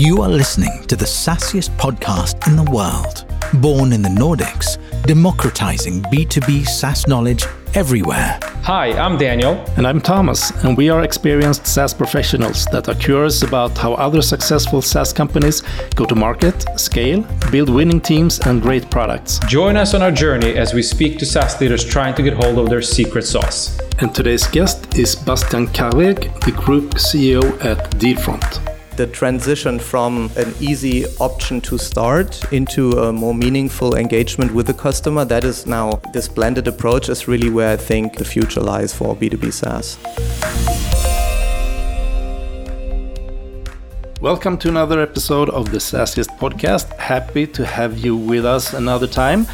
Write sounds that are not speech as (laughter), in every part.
You are listening to the SaaSiest podcast in the world. Born in the Nordics, democratizing B2B SaaS knowledge everywhere. Hi, I'm Daniel. And I'm Thomas, and we are experienced SaaS professionals that are curious about how other successful SaaS companies go to market, scale, build winning teams, and great products. Join us on our journey as we speak to SaaS leaders trying to get hold of their secret sauce. And today's guest is Bastian Karweg, the Group CEO at Dealfront the transition from an easy option to start into a more meaningful engagement with the customer, that is now this blended approach is really where I think the future lies for B2B SaaS. Welcome to another episode of the SaaSiest podcast. Happy to have you with us another time.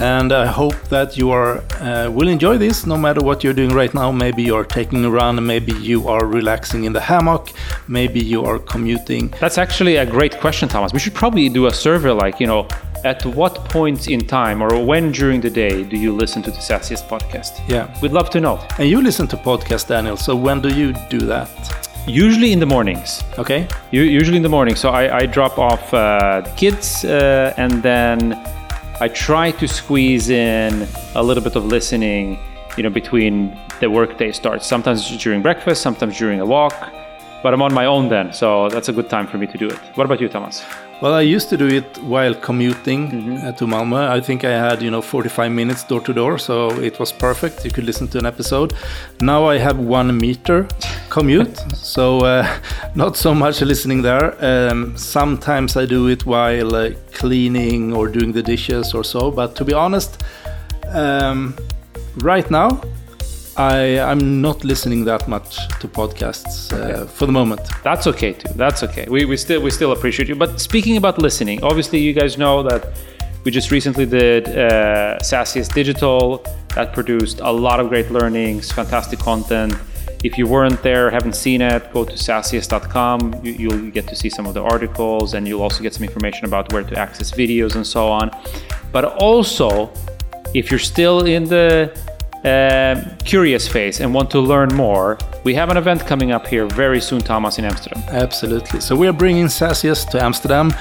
And I hope that you are uh, will enjoy this no matter what you're doing right now. Maybe you're taking a run, maybe you are relaxing in the hammock, maybe you are commuting. That's actually a great question, Thomas. We should probably do a survey like, you know, at what point in time or when during the day do you listen to the SaaSiest podcast? Yeah. We'd love to know. And you listen to podcasts, Daniel. So when do you do that? Usually in the mornings. Okay. usually in the morning. So I, I drop off uh, the kids uh, and then I try to squeeze in a little bit of listening, you know, between the workday starts. Sometimes during breakfast, sometimes during a walk, but I'm on my own then, so that's a good time for me to do it. What about you, Thomas? Well, I used to do it while commuting mm-hmm. uh, to Malmö. I think I had, you know, 45 minutes door to door, so it was perfect. You could listen to an episode. Now I have one meter commute, (laughs) so uh, (laughs) not so much listening there. Um, sometimes I do it while uh, cleaning or doing the dishes or so. But to be honest, um, right now I, I'm not listening that much to podcasts uh, okay. for the moment. That's okay too. That's okay. We, we still we still appreciate you. But speaking about listening, obviously you guys know that we just recently did uh, SaaSiest Digital that produced a lot of great learnings, fantastic content. If you weren't there, haven't seen it, go to saasiest.com. You, you'll get to see some of the articles, and you'll also get some information about where to access videos and so on. But also, if you're still in the uh, curious face and want to learn more, we have an event coming up here very soon, Thomas, in Amsterdam. Absolutely. So we are bringing SaaSiest to Amsterdam.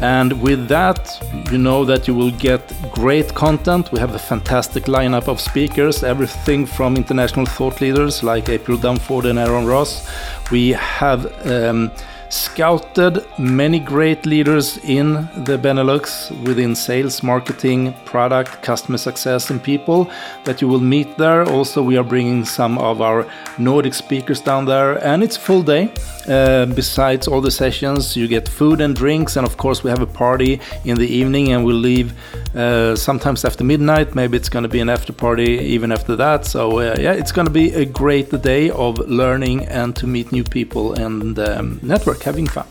And with that, you know that you will get great content. We have a fantastic lineup of speakers, everything from international thought leaders like April Dunford and Aaron Ross. We have um, scouted many great leaders in the Benelux within sales, marketing, product, customer success, and people that you will meet there. Also, we are bringing some of our Nordic speakers down there, and it's full day. Uh, besides all the sessions, you get food and drinks, and of course, we have a party in the evening, and we'll leave uh, sometimes after midnight. Maybe it's going to be an after party even after that. So, uh, yeah, it's going to be a great day of learning and to meet new people and um, network, having fun.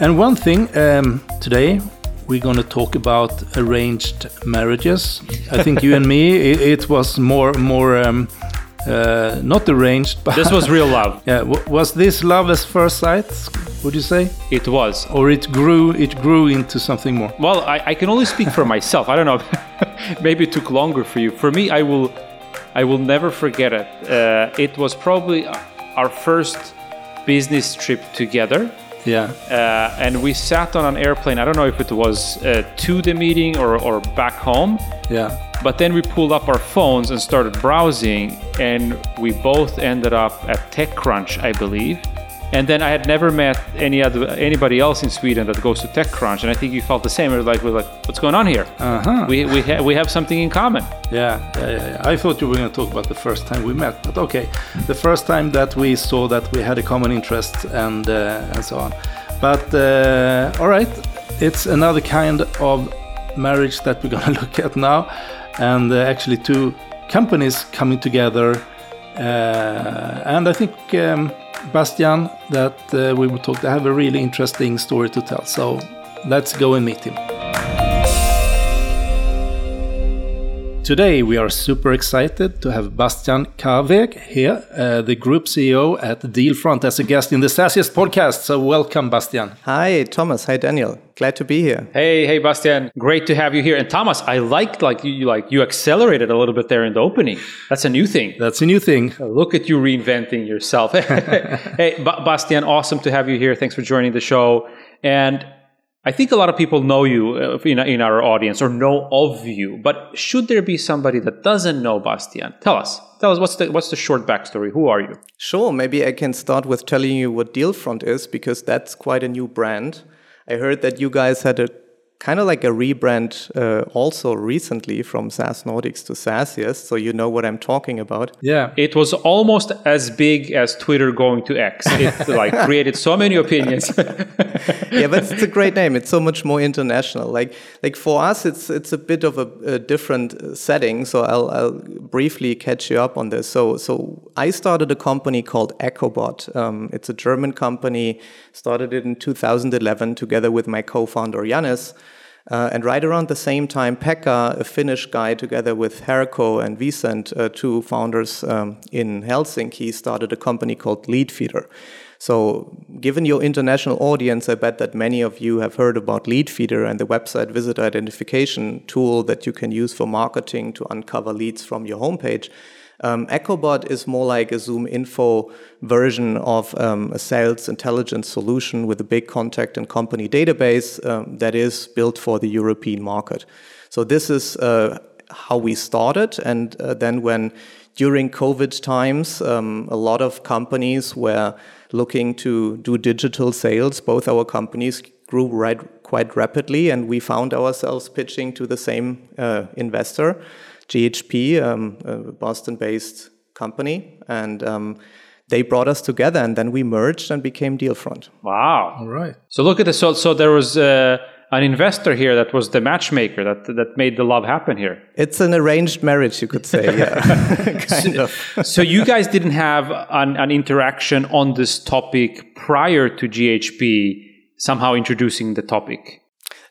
And one thing um, today, we're going to talk about arranged marriages. I think you and me, (laughs) it, it was more more um, uh, not arranged, but this was (laughs) real love. Yeah, was this love at first sight? Would you say it was, or it grew? It grew into something more. Well, I, I can only speak for myself. I don't know. (laughs) Maybe it took longer for you. For me, I will, I will never forget it. Uh, it was probably our first business trip together. Yeah. Uh, and we sat on an airplane. I don't know if it was uh, to the meeting or, or back home. Yeah. But then we pulled up our phones and started browsing, and we both ended up at TechCrunch, I believe. And then I had never met any other anybody else in Sweden that goes to TechCrunch, and I think you felt the same. We are like, we're like, what's going on here? Uh-huh. We we ha- we have something in common. Yeah, yeah, yeah, I thought you were going to talk about the first time we met, but okay, the first time that we saw that we had a common interest and uh, and so on. But uh, all right, it's another kind of marriage that we're (laughs) going to look at now, and uh, actually two companies coming together, uh, and I think. Um, Bastian that uh, we will talk to have a really interesting story to tell. So let's go and meet him. Today, we are super excited to have Bastian Karweg here, uh, the group CEO at Dealfront, as a guest in the SaaSiest podcast. So, welcome, Bastian. Hi, Thomas. Hi, Daniel. Glad to be here. Hey, hey, Bastian. Great to have you here. And Thomas, I liked like you like you accelerated a little bit there in the opening. That's a new thing. That's a new thing. Look at you reinventing yourself. (laughs) hey, B- Bastian, awesome to have you here. Thanks for joining the show. And I think a lot of people know you uh, in, in our audience or know of you, but should there be somebody that doesn't know Bastian? Tell us. Tell us what's the what's the short backstory? Who are you? Sure, maybe I can start with telling you what Dealfront is because that's quite a new brand. I heard that you guys had a kind of like a rebrand uh, also recently from SaaS Nordics to SaaSiest, so you know what I'm talking about. Yeah. It was almost as big as Twitter going to X. It like (laughs) created so many opinions. (laughs) yeah, but it's a great name. It's so much more international. Like like for us, it's it's a bit of a, a different uh, setting. So I'll, I'll briefly catch you up on this. So so I started a company called EchoBot. Um, it's a German company. Started it in 2011 together with my co-founder Janis. Uh, and right around the same time, Pekka, a Finnish guy, together with Herkko and Vicent, uh, two founders um, in Helsinki, started a company called Leadfeeder. So, given your international audience, I bet that many of you have heard about Leadfeeder and the website visitor identification tool that you can use for marketing to uncover leads from your homepage. Um, EchoBot is more like a ZoomInfo version of um, a sales intelligence solution with a big contact and company database um, that is built for the European market. So this is uh, how we started, and uh, then when during COVID times, um, a lot of companies were looking to do digital sales. Both our companies grew right quite rapidly, and we found ourselves pitching to the same uh, investor. GHP, um, a Boston-based company, and um, they brought us together, and then we merged and became Dealfront. Wow! All right. So look at this. So, so there was uh, an investor here that was the matchmaker that that made the love happen here. It's an arranged marriage, you could say. Yeah, (laughs) (laughs) kind so, of. so you guys didn't have an, an interaction on this topic prior to GHP somehow introducing the topic.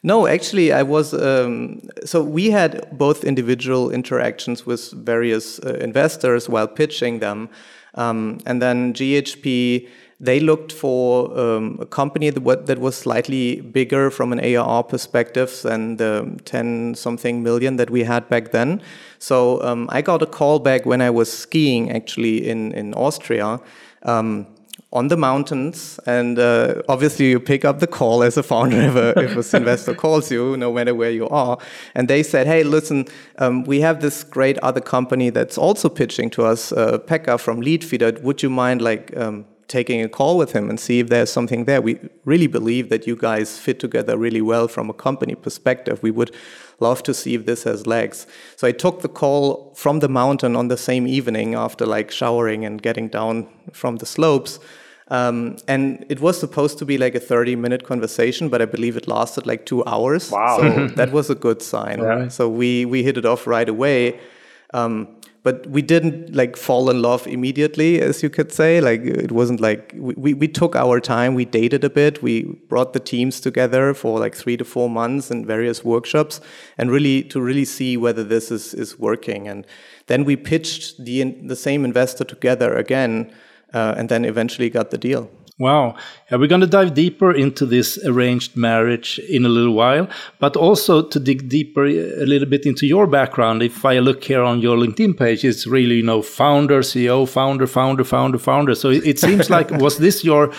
No, actually, I was. Um, so we had both individual interactions with various uh, investors while pitching them, um, and then GHP. They looked for um, a company that, that was slightly bigger from an ARR perspective than the 10 something million that we had back then. So um, I got a call back when I was skiing actually in, in Austria. Um, on the mountains, and uh, obviously you pick up the call as a founder (laughs) if a investor calls you, no matter where you are. And they said, "Hey, listen, um, we have this great other company that's also pitching to us, uh, Pekka from Leadfeeder. Would you mind like?" Um, taking a call with him and see if there's something there. We really believe that you guys fit together really well from a company perspective. We would love to see if this has legs. So I took the call from the mountain on the same evening after like showering and getting down from the slopes. Um, and it was supposed to be like a 30 minute conversation, but I believe it lasted like two hours. Wow. So (laughs) that was a good sign. Right. So we, we hit it off right away. Um, but we didn't like fall in love immediately, as you could say. Like it wasn't like we, we, took our time, we dated a bit, we brought the teams together for like three to four months in various workshops and really to really see whether this is, is working. And then we pitched the, the same investor together again uh, and then eventually got the deal. Wow. Yeah, we're going to dive deeper into this arranged marriage in a little while, but also to dig deeper a little bit into your background. If I look here on your LinkedIn page, it's really, you know, founder, CEO, founder, founder, founder, founder. So it, it seems like, (laughs) was this your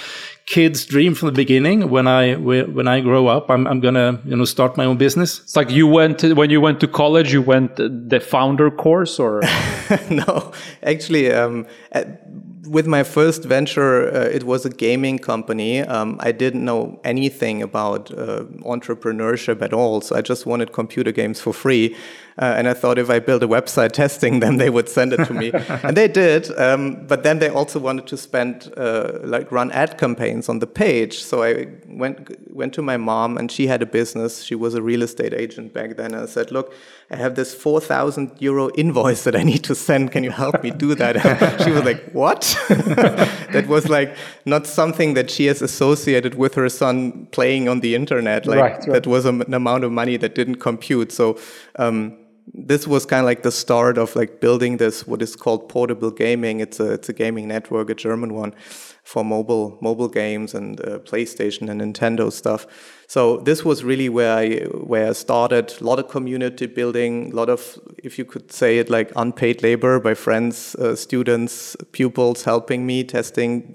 kid's dream from the beginning when I when I grow up I'm, I'm gonna you know start my own business It's like you went to, when you went to college, you went the founder course, or (laughs) no, actually, um, at, with my first venture, uh, it was a gaming company. Um, I didn't know anything about uh, entrepreneurship at all, so I just wanted computer games for free. Uh, and I thought if I build a website (laughs) testing them, they would send it to me, and they did. Um, but then they also wanted to spend uh, like run ad campaigns on the page. So I went went to my mom, and she had a business. She was a real estate agent back then. And I said, "Look, I have this four thousand euro invoice that I need to send. Can you help me do that?" (laughs) she was like, "What?" (laughs) that was like not something that she has associated with her son playing on the internet. Like Right, right. that was a, an amount of money that didn't compute. So. Um, this was kind of like the start of like building this what is called portable gaming. It's a it's a gaming network, a German one, for mobile mobile games and uh, PlayStation and Nintendo stuff. So this was really where I where I started. A lot of community building, a lot of if you could say it like unpaid labor by friends, uh, students, pupils helping me testing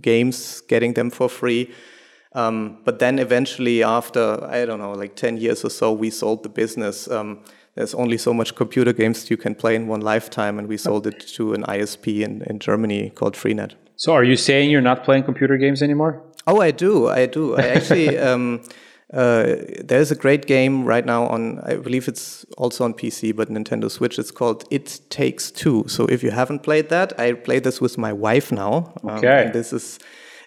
games, getting them for free. Um, but then eventually, after I don't know, like ten years or so, we sold the business. Um, there's only so much computer games you can play in one lifetime, and we sold it to an ISP in, in Germany called Freenet. So, are you saying you're not playing computer games anymore? Oh, I do. I do. I actually. (laughs) um, uh, there's a great game right now on, I believe it's also on PC, but Nintendo Switch. It's called It Takes Two. So if you haven't played that, I play this with my wife now. Um, okay. Um, this is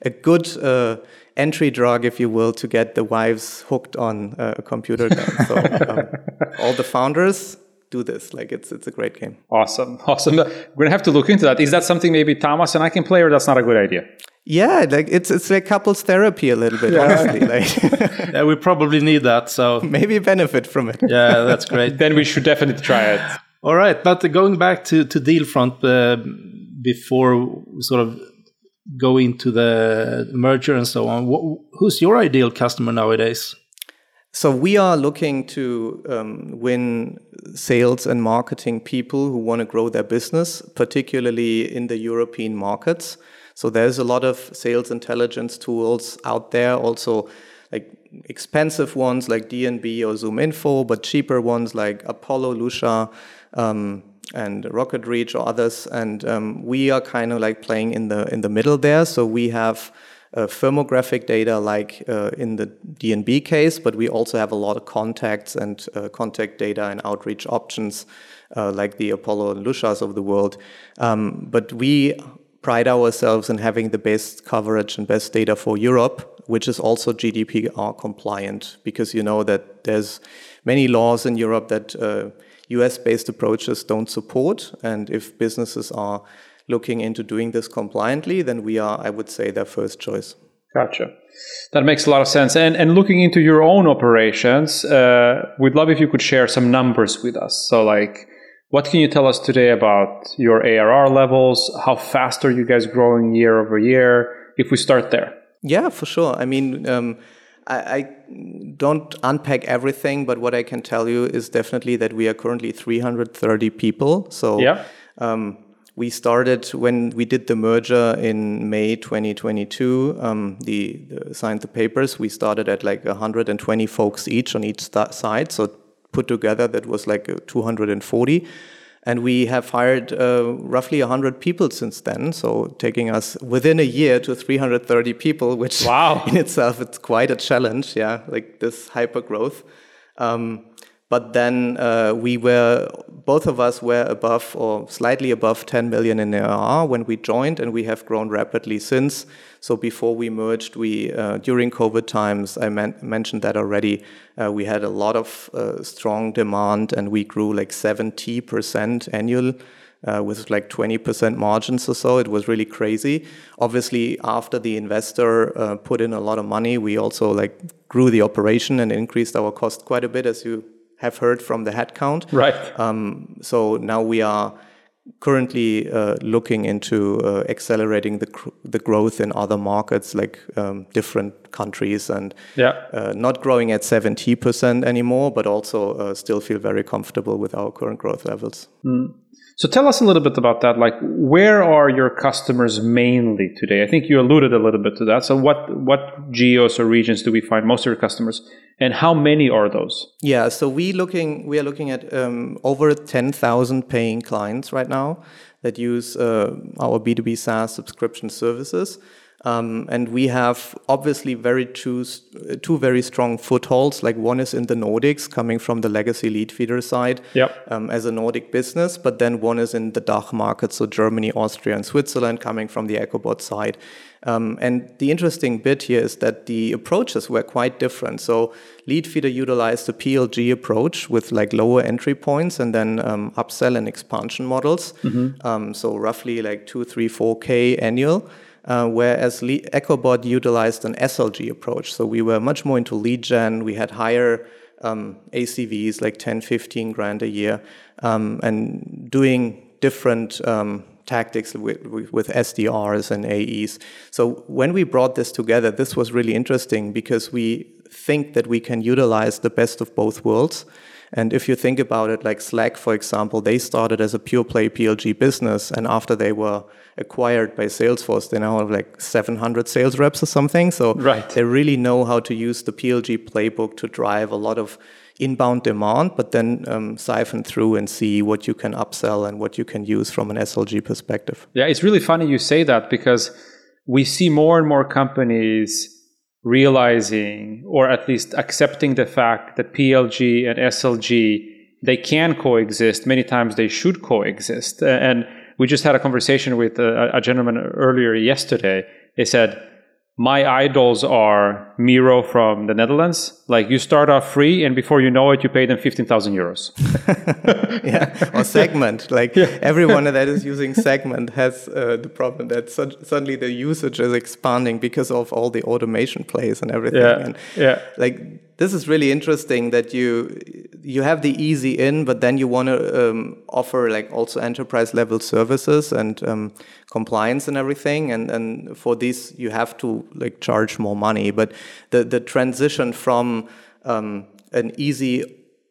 a good uh, entry drug, if you will, to get the wives hooked on uh, a computer game. so um, (laughs) all the founders do this. Like it's it's a great game. Awesome, (laughs) awesome. We're gonna have to look into that. Is that something maybe Thomas and I can play, or that's not a good idea? Yeah, like it's it's like couples therapy a little bit, yeah. honestly. Like (laughs) yeah, we probably need that. So maybe benefit from it. Yeah, that's great. then we should definitely try it. All right, but going back to to Dealfront uh, before sort of go into the merger and so on. who's your ideal customer nowadays? So we are looking to um, win sales and marketing people who want to grow their business, particularly in the European markets. So there's a lot of sales intelligence tools out there, also like expensive ones like DNB or ZoomInfo, but cheaper ones like Apollo, Lusha, um, and RocketReach or others. And um, we are kind of like playing in the in the middle there. So we have uh, firmographic data like uh, in the DNB case, but we also have a lot of contacts and uh, contact data and outreach options uh, like the Apollo and Lushas of the world. Um, but we pride ourselves in having the best coverage and best data for Europe, which is also GDPR compliant, because you know that there's many laws in Europe that US based approaches don't support. And if businesses are looking into doing this compliantly, then we are, I would say, their first choice. Gotcha. That makes a lot of sense. And, and looking into your own operations, uh, we'd love if you could share some numbers with us. So, like, what can you tell us today about your ARR levels? How fast are you guys growing year over year? If we start there. Yeah, for sure. I mean, um, I, I, don't unpack everything, but what I can tell you is definitely that we are currently 330 people. So, yeah. Um, we started when we did the merger in May 2022. Um, the, the, signed the papers. We started at like 120 folks each on each side. So put together, that was like uh, 240. And we have hired uh, roughly 100 people since then. So taking us within a year to 330 people, which wow. (laughs) in itself it's quite a challenge. Yeah, like this hyper growth. Um, but then uh, we were, both of us were above or slightly above 10 million in ARR when we joined, and we have grown rapidly since. So before we merged, we uh, during COVID times, I men- mentioned that already. Uh, we had a lot of uh, strong demand, and we grew like 70% annual. Uh, with like 20% margins or so. It was really crazy. Obviously, after the investor uh, put in a lot of money, we also like grew the operation and increased our cost quite a bit, as you have heard from the headcount. Right. Um, so now we are currently uh, looking into uh, accelerating the the growth in other markets like um, different countries and yeah. uh, not growing at 70% anymore but also uh, still feel very comfortable with our current growth levels mm. So tell us a little bit about that. Like, where are your customers mainly today? I think you alluded a little bit to that. So what what geos or regions do we find most of your customers, and how many are those? Yeah, so we looking we are looking at um, over ten thousand paying clients right now that use uh, our B two B SaaS subscription services. Um, and we have obviously very two, two very strong footholds. Like one is in the Nordics, coming from the legacy Leadfeeder side yep. um, as a Nordic business, but then one is in the DACH market, so Germany, Austria, and Switzerland, coming from the EchoBot side. Um, and the interesting bit here is that the approaches were quite different. So Leadfeeder utilized the PLG approach with like lower entry points and then um, upsell and expansion models. Mm-hmm. Um, so roughly like two, three, four K annual uh, whereas Le- EchoBot utilized an SLG approach. So we were much more into lead gen. We had higher um, ACVs, like 10, 15 grand a year, um, and doing different um, tactics with, with, SDRs and AEs. So when we brought this together, this was really interesting because we think that we can utilize the best of both worlds. And if you think about it, like Slack, for example, they started as a pure play PLG business, and after they were acquired by Salesforce, they now have like 700 sales reps or something. So right. they really know how to use the PLG playbook to drive a lot of inbound demand, but then um, siphon through and see what you can upsell and what you can use from an SLG perspective. Yeah, it's really funny you say that because we see more and more companies realizing or at least accepting the fact that PLG and SLG they can coexist. Many times they should coexist. And we just had a conversation with a, a gentleman earlier yesterday. He said, my idols are Miro from the Netherlands. Like you start off free, and before you know it, you pay them fifteen thousand euros. (laughs) yeah, or Segment. (laughs) Like yeah. everyone that is using Segment has uh, the problem that su- suddenly the usage is expanding because of all the automation plays and everything. Yeah. And yeah. Like this is really interesting that you you have the easy in, but then you want to um, offer like also enterprise level services and um, compliance and everything. And and for this you have to like charge more money. But the the transition from um, an easy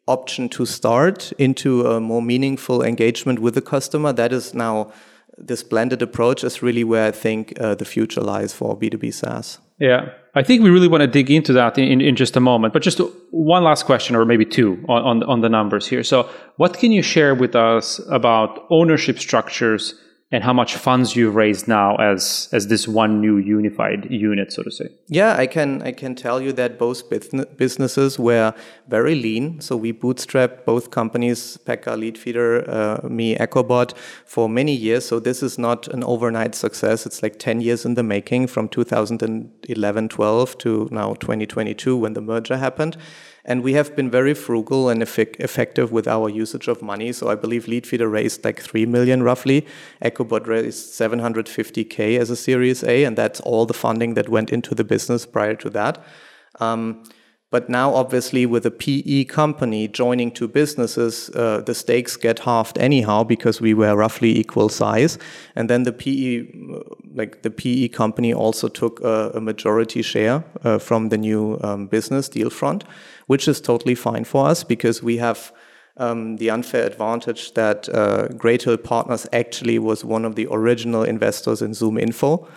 option to start into a more meaningful engagement with the customer that is now this blended approach is really where I think uh, the future lies for B2B SaaS. Yeah, I think we really want to dig into that in, in just a moment. But just one last question, or maybe two, on, on, on the numbers here. So, what can you share with us about ownership structures and how much funds you've raised now as as this one new unified unit, so to say? Yeah, I can I can tell you that both businesses were very lean. So we bootstrapped both companies, Pekka Leadfeeder, uh, me EchoBot, for many years. So this is not an overnight success. It's like 10 years in the making from 2011, 12 to now 2022 when the merger happened. And we have been very frugal and effect- effective with our usage of money. So I believe Leadfeeder raised like 3 million roughly. EchoBot raised 750K as a Series A, and that's all the funding that went into the business prior to that. Um, but now, obviously, with a PE company joining two businesses, uh, the stakes get halved anyhow because we were roughly equal size. And then the PE, like the PE company, also took a, a majority share uh, from the new um, business Dealfront, which is totally fine for us because we have. Um, the unfair advantage that uh, Great Hill Partners actually was one of the original investors in ZoomInfo.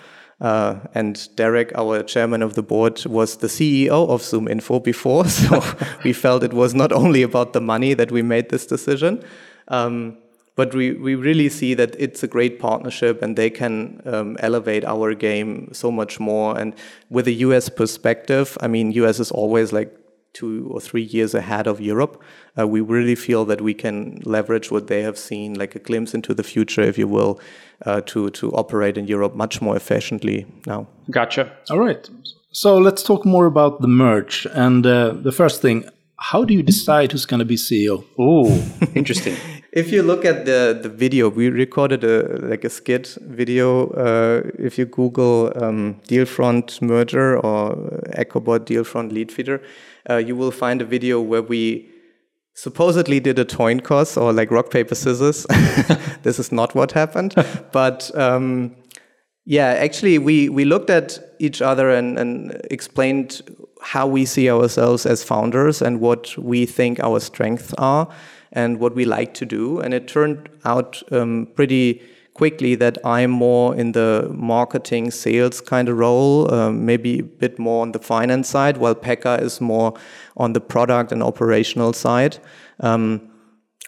Uh, and Derek, our chairman of the board, was the CEO of ZoomInfo before, (laughs) so we felt it was not only about the money that we made this decision, um, but we, we really see that it's a great partnership and they can um, elevate our game so much more. And with a US perspective, I mean, US is always like two or three years ahead of Europe. Uh, we really feel that we can leverage what they have seen, like a glimpse into the future, if you will, uh, to to operate in Europe much more efficiently now. Gotcha. All right. So let's talk more about the merge. And uh, the first thing, how do you decide who's going to be CEO? Oh, interesting. (laughs) if you look at the the video, we recorded a like a skit video. Uh, if you Google um, Dealfront merger or EchoBot Dealfront Leadfeeder, uh, you will find a video where we supposedly did a coin toss or like rock paper scissors. (laughs) this is not what happened, (laughs) but um, yeah, actually we we looked at each other and, and explained how we see ourselves as founders and what we think our strengths are and what we like to do, and it turned out um, pretty quickly that I'm more in the marketing sales kind of role, um, maybe a bit more on the finance side, while Pekka is more on the product and operational side. Um,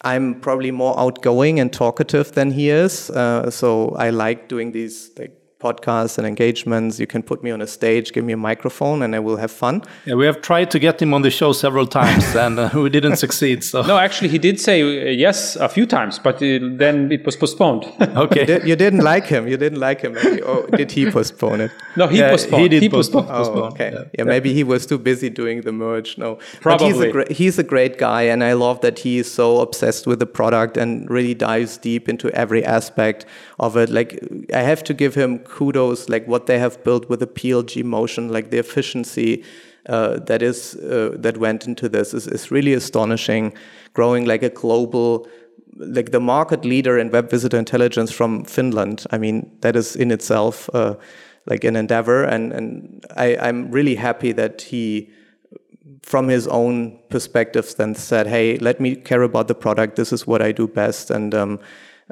I'm probably more outgoing and talkative than he is, uh, so I like doing these like podcasts and engagements. You can put me on a stage, give me a microphone, and I will have fun. Yeah, we have tried to get him on the show several times, (laughs) and uh, we didn't succeed. So no, actually, he did say uh, yes a few times, but uh, then it was postponed. (laughs) okay, you, did, you, didn't like him. You didn't like him, or did he postpone it? No, he yeah, postponed. He did he postpone. postponed. Oh, okay. Yeah. yeah, maybe he was too busy doing the merge. No, probably. But he's a, great, he's a great guy, and I love that he is so obsessed with the product and really dives deep into every aspect of it. Like I have to give him kudos, like what they have built with the PLG motion, like the efficiency. uh, that is uh, that went into this is, is really astonishing. Growing like a global, like the market leader in web visitor intelligence from Finland. I mean, that is in itself uh, like an endeavor, and and I, I'm really happy that he from his own perspectives then said, "Hey, let me care about the product. This is what I do best, and um,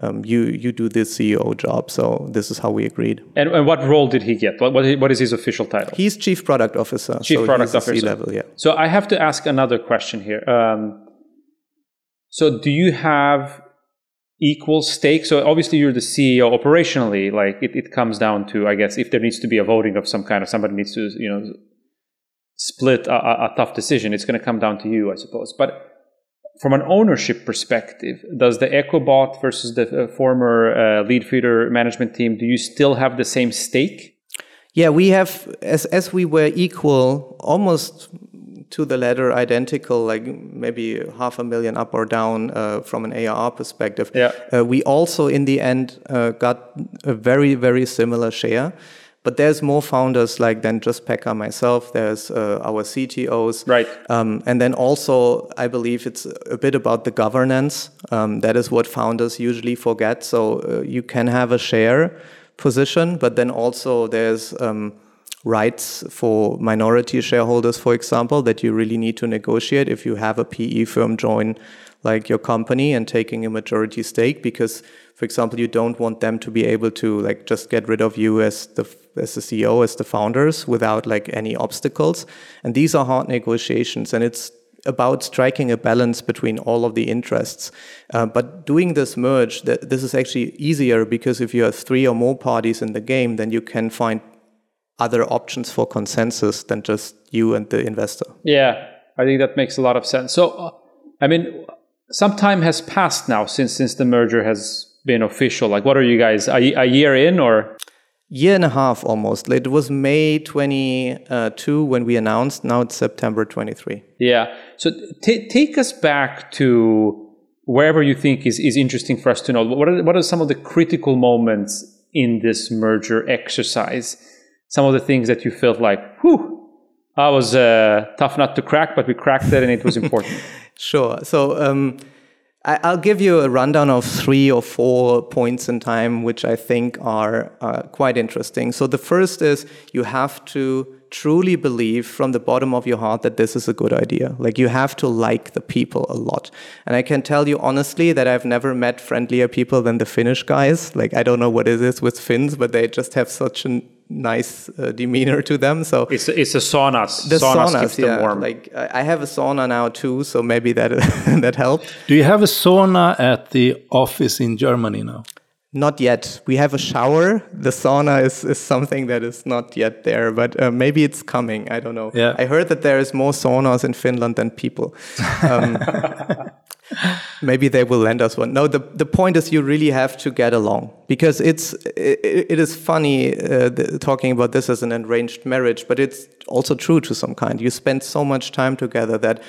um, you you do the CEO job." So this is how we agreed. And, and what role did he get? What, what is his official title? He's chief product officer. Chief so product officer. C-level, yeah. So I have to ask another question here. Um, so do you have equal stake? So obviously you're the CEO operationally. Like it, it comes down to, I guess, if there needs to be a voting of some kind, or somebody needs to, you know, split a, a, a tough decision, it's going to come down to you, I suppose. But from an ownership perspective, does the EchoBot versus the uh, former uh, Leadfeeder management team, do you still have the same stake? Yeah, we have as as we were equal, almost to the letter identical, like maybe half a million up or down uh, from an ARR perspective. Yeah. Uh, we also in the end uh, got a very very similar share. But there's more founders like than just Pekka myself. There's uh, our CTOs, Right. Um, and then also, I believe it's a bit about the governance. Um, that is what founders usually forget. So uh, you can have a share position, but then also there's um, rights for minority shareholders, for example, that you really need to negotiate if you have a PE firm join like your company and taking a majority stake because for example you don't want them to be able to like just get rid of you as the as the CEO as the founders without like any obstacles and these are hard negotiations and it's about striking a balance between all of the interests. Uh, but doing this merge, th- this is actually easier because if you have three or more parties in the game, then you can find other options for consensus than just you and the investor. Yeah, I think that makes a lot of sense. So, uh, I mean, some time has passed now since since the merger has been official. Like, what are you guys a, a year in or? Year and a half almost. It was May 22 when we announced. Now it's September 23. Yeah. So t- take us back to wherever you think is, is interesting for us to know. What are, what are some of the critical moments in this merger exercise? Some of the things that you felt like, whew, I was uh, tough nut to crack, but we cracked it and it was important. (laughs) Sure. So um, I, I'll give you a rundown of three or four points in time, which I think are uh, quite interesting. So the first is you have to truly believe from the bottom of your heart that this is a good idea. Like you have to like the people a lot. And I can tell you honestly that I've never met friendlier people than the Finnish guys. Like I don't know what it is with Finns, but they just have such a nice uh, demeanor to them. So It's a, it's a saunas. the saunas, saunas, keeps them yeah. warm. Like I I have a sauna now too, so maybe that (laughs) that helped. Do you have a sauna at the office in Germany now? Not yet. We have a shower. The sauna is, is something that is not yet there, but uh, maybe it's coming. I don't know. Yeah. I heard that there is more saunas in Finland than people. Um, (laughs) (laughs) maybe they will lend us one. No, the, the point is you really have to get along because it's it, it is funny uh, the, talking about this as an arranged marriage, but it's also true to some kind. You spend so much time together that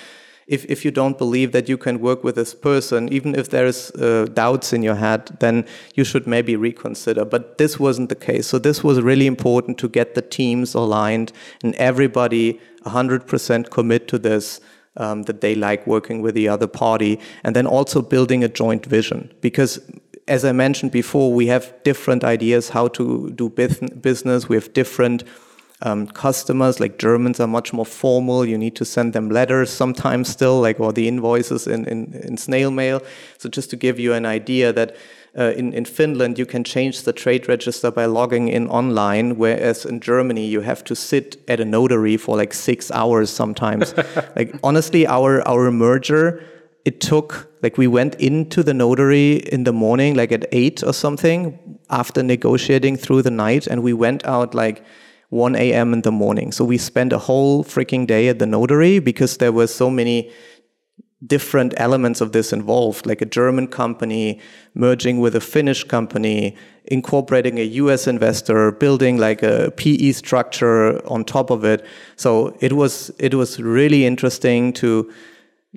if, if you don't believe that you can work with this person, even if there's uh, doubts in your head, then you should maybe reconsider. But this wasn't the case. So this was really important to get the teams aligned and everybody 100% commit to this. Um, that they like working with the other party, and then also building a joint vision. Because, as I mentioned before, we have different ideas how to do business. We have different um, customers like Germans are much more formal. You need to send them letters sometimes still, like or the invoices in, in, in snail mail. So just to give you an idea that uh, in, in Finland you can change the trade register by logging in online, whereas in Germany you have to sit at a notary for like six hours sometimes. (laughs) like honestly, our our merger it took like we went into the notary in the morning like at eight or something after negotiating through the night and we went out like 1 a.m. in the morning. So we spent a whole freaking day at the notary because there were so many different elements of this involved, like a German company merging with a Finnish company, incorporating a US investor, building like a PE structure on top of it. So it was it was really interesting to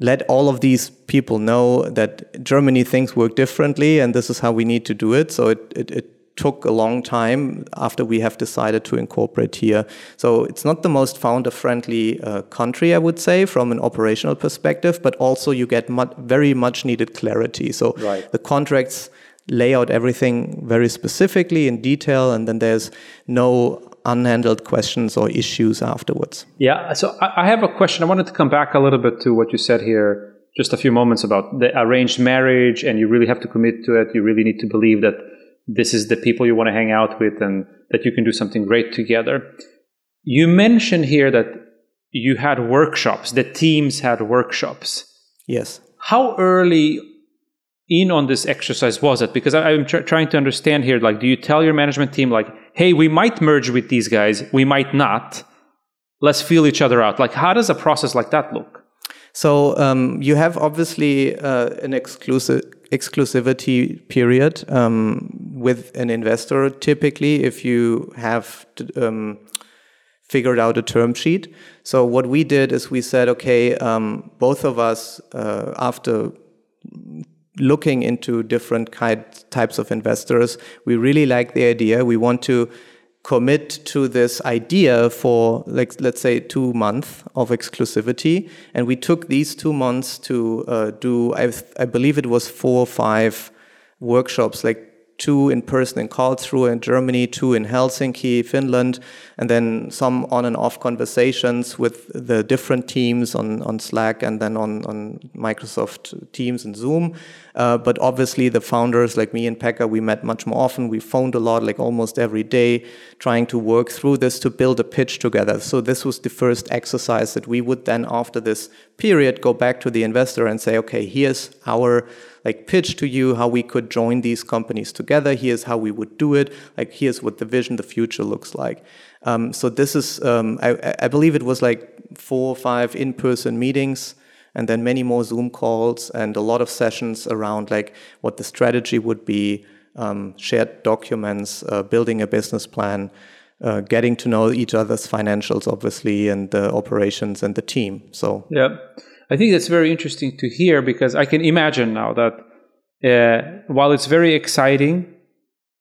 let all of these people know that Germany things work differently and this is how we need to do it. So it, it, it took a long time after we have decided to incorporate here. So it's not the most founder friendly uh, country, I would say, from an operational perspective, but also you get mu- very much needed clarity. So right. the contracts lay out everything very specifically in detail, and then there's no unhandled questions or issues afterwards. Yeah, so I have a question. I wanted to come back a little bit to what you said here just a few moments about the arranged marriage, and you really have to commit to it. You really need to believe that this is the people you want to hang out with and that you can do something great together. You mentioned here that you had workshops, the teams had workshops. Yes. How early in on this exercise was it? Because I, am tr- trying to understand here. Like, do you tell your management team, like, hey, we might merge with these guys, we might not. Let's feel each other out. Like, how does a process like that look? So um, you have obviously uh, an exclusive exclusivity period um, with an investor. Typically, if you have to, um, figured out a term sheet. So what we did is we said, okay, um, both of us uh, after looking into different types of investors. We really like the idea. We want to commit to this idea for like let's say two months of exclusivity. And we took these two months to uh, do I, I believe it was four or five workshops like two in person in Karlsruhe in Germany, two in Helsinki, Finland, and then some on and off conversations with the different teams on, on Slack and then on, on Microsoft Teams and Zoom. Uh, but obviously, the founders like me and Pekka, we met much more often. We phoned a lot, like almost every day, trying to work through this to build a pitch together. So, this was the first exercise that we would then, after this period, go back to the investor and say, okay, here's our like pitch to you how we could join these companies together. Here's how we would do it. Like here's what the vision, the future looks like. Um, so this is, um, I, I, believe it was like four or five in-person meetings, and then many more Zoom calls and a lot of sessions around like what the strategy would be, um, shared documents, uh, building a business plan. Uh, getting to know each other's financials, obviously, and the operations and the team. So, yeah. I think that's very interesting to hear because I can imagine now that uh, while it's very exciting,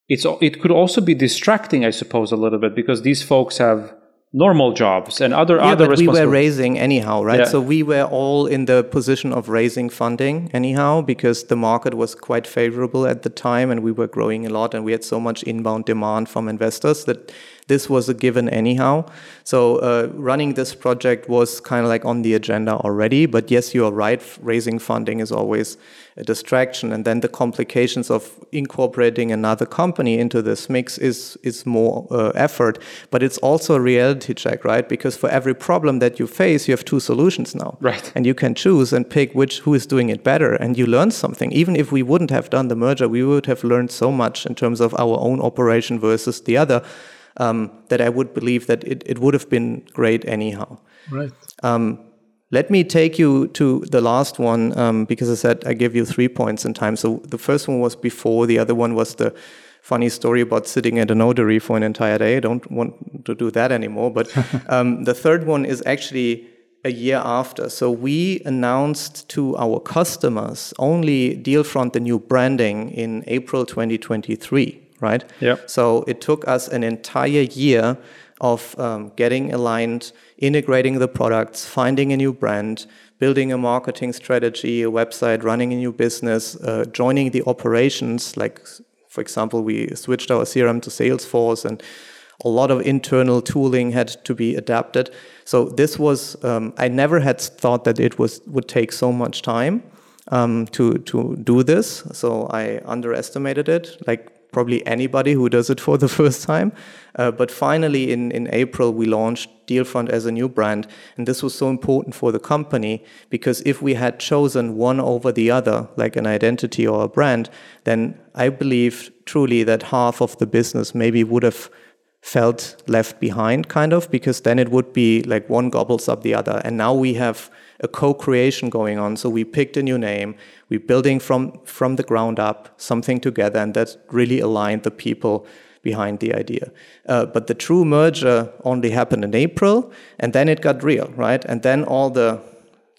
it's it could also be distracting, I suppose, a little bit because these folks have normal jobs and other yeah, other but we were raising anyhow right yeah. so we were all in the position of raising funding anyhow because the market was quite favorable at the time and we were growing a lot and we had so much inbound demand from investors that this was a given anyhow. So uh, running this project was kind of like on the agenda already. But yes, you are right. Raising funding is always a distraction, and then the complications of incorporating another company into this mix is is more uh, effort. But it's also a reality check, right? Because for every problem that you face, you have two solutions now, right? And you can choose and pick which who is doing it better, and you learn something. Even if we wouldn't have done the merger, we would have learned so much in terms of our own operation versus the other um, that I would believe that it, it would have been great anyhow. Right. Um, let me take you to the last one um, because I said I give you three points in time. So the first one was before, the other one was the funny story about sitting at a notary for an entire day. I don't want to do that anymore. But (laughs) um, the third one is actually a year after. So we announced to our customers only Dealfront, the new branding, in April 2023 right? Yeah. So it took us an entire year of um, getting aligned, integrating the products, finding a new brand, building a marketing strategy, a website, running a new business, uh, joining the operations. Like, for example, we switched our CRM to Salesforce and a lot of internal tooling had to be adapted. So this was, um, I never had thought that it was would take so much time um, to, to do this. So I underestimated it. Like probably anybody who does it for the (laughs) first time. Uh, but finally, in, in April, we launched Dealfront as a new brand. And this was so important for the company because if we had chosen one over the other, like an identity or a brand, then I believe truly that half of the business maybe would have felt left behind, kind of, because then it would be like one gobbles up the other. And now we have a co-creation going on. So we picked a new name. We're building from from the ground up something together, and that really aligned the people behind the idea. Uh, but the true merger only happened in April, and then it got real, right? And then all the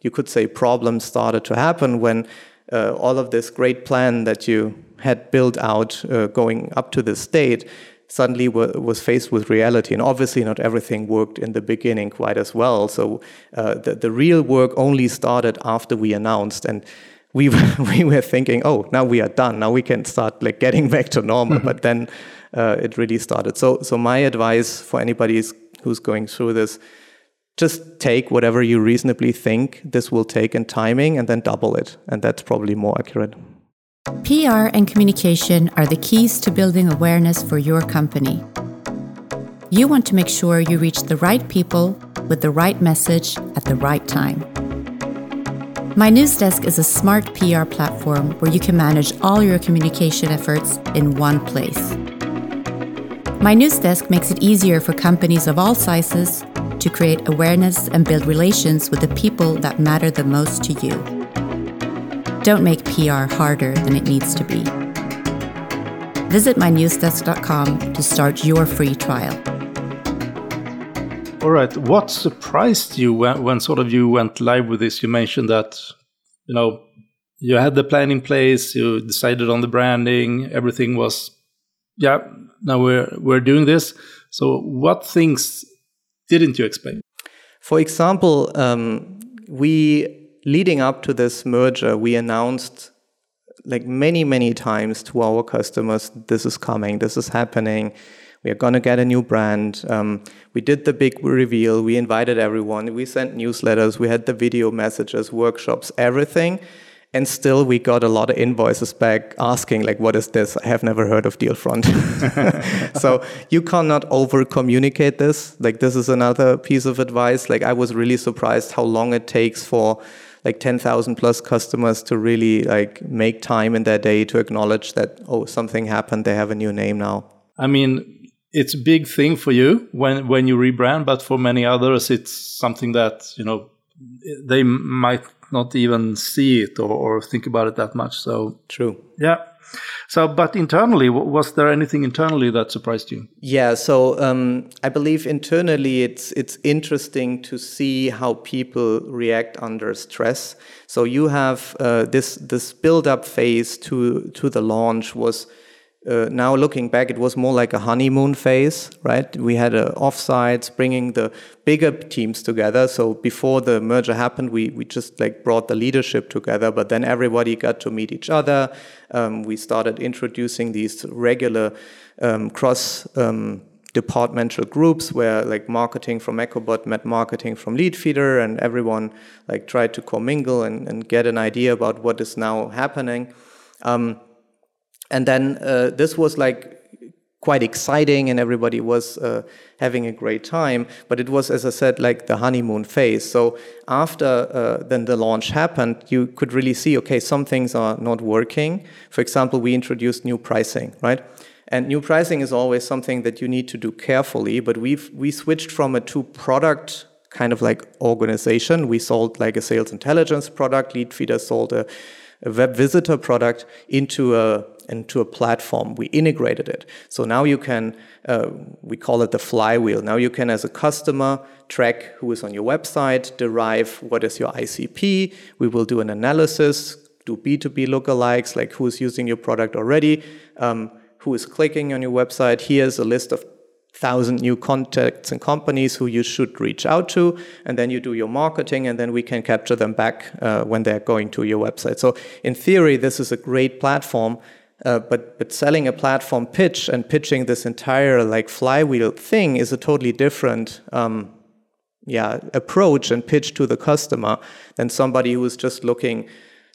you could say problems started to happen when uh, all of this great plan that you had built out uh, going up to this state suddenly was faced with reality. And obviously, not everything worked in the beginning quite as well. So uh, the, the real work only started after we announced. And we were, (laughs) we were thinking, oh, now we are done. Now we can start like getting (laughs) back to normal. Mm-hmm. But then uh, it really started. So, so my advice for anybody who's going through this, just take whatever you reasonably think this will take in timing and then double it. And that's probably more accurate. PR and communication are the keys to building awareness for your company. You want to make sure you reach the right people with the right message at the right time. Mynewsdesk is a smart PR platform where you can manage all your communication efforts in one place. Mynewsdesk makes it easier for companies of all sizes to create awareness and build relations with the people that matter the most to you. Don't make PR harder than it needs to be. Visit mynewsdesk.com to start your free trial. All right. What surprised you when, when sort of you went live with this? You mentioned that, you know, you had the plan in place, you decided on the branding, everything was, yeah, now we're, we're doing this. So what things didn't you expect? For example, um, we leading up to this merger, we announced like many, many times to our customers, this is coming, this is happening. We are going to get a new brand. Um, we did the big reveal. We invited everyone. We sent newsletters. We had the video messages, workshops, everything. And still, we got a lot of invoices back asking, like, what is this? I have never heard of Dealfront. (laughs) so you cannot over communicate this. Like, this is another piece of advice. Like, I was really surprised how long it takes for like 10,000 plus customers to really like make time in their day to acknowledge that oh something happened they have a new name now i mean it's a big thing for you when when you rebrand but for many others it's something that you know they might not even see it or, or think about it that much so true yeah so, but internally, was there anything internally that surprised you? Yeah, so um, I believe internally it's it's interesting to see how people react under stress. So you have uh, this this build up phase to to the launch was uh, now looking back, it was more like a honeymoon phase, right? We had uh, offsites, bringing the bigger teams together. So before the merger happened, we we just like brought the leadership together, but then everybody got to meet each other. Um, we started introducing these regular um, cross. Um, departmental groups where like marketing from EchoBot met marketing from Leadfeeder and everyone like tried to commingle and, and get an idea about what is now happening. Um, and then uh, this was like quite exciting and everybody was uh, having a great time. But it was as i said like the honeymoon phase. So after uh, then the launch happened you could really see okay some things are not working. For example we introduced new pricing right? And new pricing is always something that you need to do carefully but we've we switched from a two product kind of like organization. We sold like a sales intelligence product Leadfeeder sold a, a web visitor product into a into a platform. We integrated it. So now you can, uh, we call it the flywheel. Now you can, as a customer, track who is on your website, derive what is your ICP. We will do an analysis, do B2B lookalikes, like who is using your product already, um, who is clicking on your website. Here's a list of thousand new contacts and companies who you should reach out to and then you do your marketing and then we can capture them back uh, when they're going to your website so in theory this is a great platform uh, but but selling a platform pitch and pitching this entire like flywheel thing is a totally different um, yeah approach and pitch to the customer than somebody who is just looking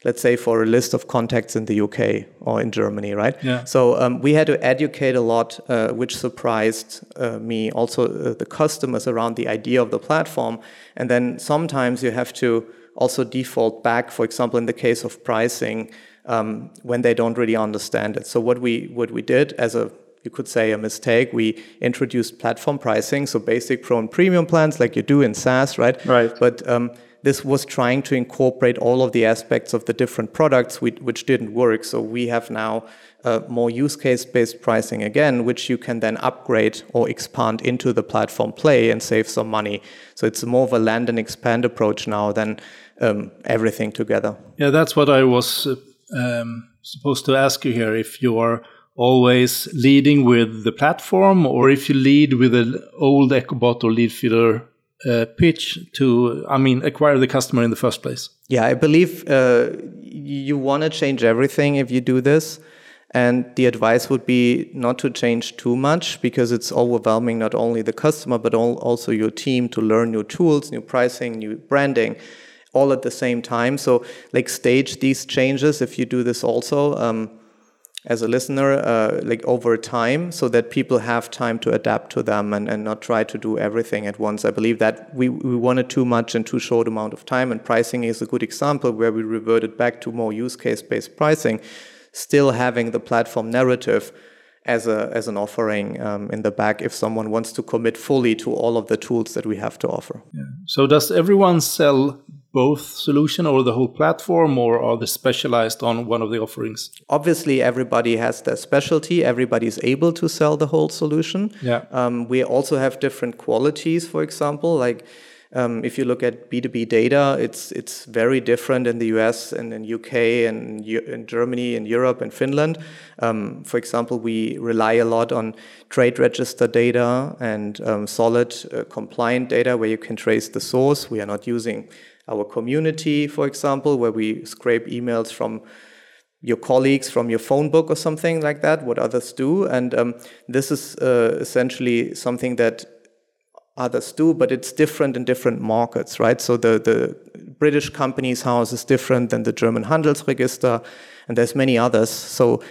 let's say for a list of contacts in the UK or in Germany, right? Yeah. So um, we had to educate a lot, uh, which surprised uh, me. Also, uh, the customers around the idea of the platform, and then sometimes you have to also default back. For example, in the case of pricing, um, when they don't really understand it. So what we what we did as a you could say a mistake. We introduced platform pricing, so basic pro and premium plans like you do in SaaS, right? Right. But um, this was trying to incorporate all of the aspects of the different products, which didn't work. So we have now uh, more use case based pricing again, which you can then upgrade or expand into the platform play and save some money. So it's more of a land and expand approach now than um, everything together. Yeah, that's what I was. Um, supposed to ask you here if you are always leading with the platform or if you lead with an old EchoBot or Leadfeeder uh, pitch to, I mean, acquire the customer in the first place? Yeah, I believe uh, you want to change everything if you do this. And the advice would be not to change too much because it's overwhelming not only the customer, but also your team to learn new tools, new pricing, new branding, all at the same time. So, like, stage these changes if you do this also. Um, as a listener, uh, like over time, so that people have time to adapt to them and, and not try to do everything at once. I believe that we, we wanted too much in too short amount of time, and pricing is a good example where we reverted back to more use case based pricing still having the platform narrative as a as an offering um, in the back if someone wants to commit fully to all of the tools that we have to offer. Yeah. So does everyone sell both solution or the whole platform or are they specialized on one of the offerings? Obviously everybody has their specialty, everybody is able to sell the whole solution. Yeah. Um, we also have different qualities, for example, like um, if you look at B2B data, it's it's very different in the US and in UK and in Germany and Europe and Finland. Um, for example, we rely a lot on trade register data and um, solid uh, compliant data where you can trace the source. We are not using our community, for example, where we scrape emails from your colleagues from your phone book or something like that, what others do. And um, this is uh, essentially something that others do, but it's different in different markets, right? So the, the British Companies House is different than the German Handelsregister, and there's many others. So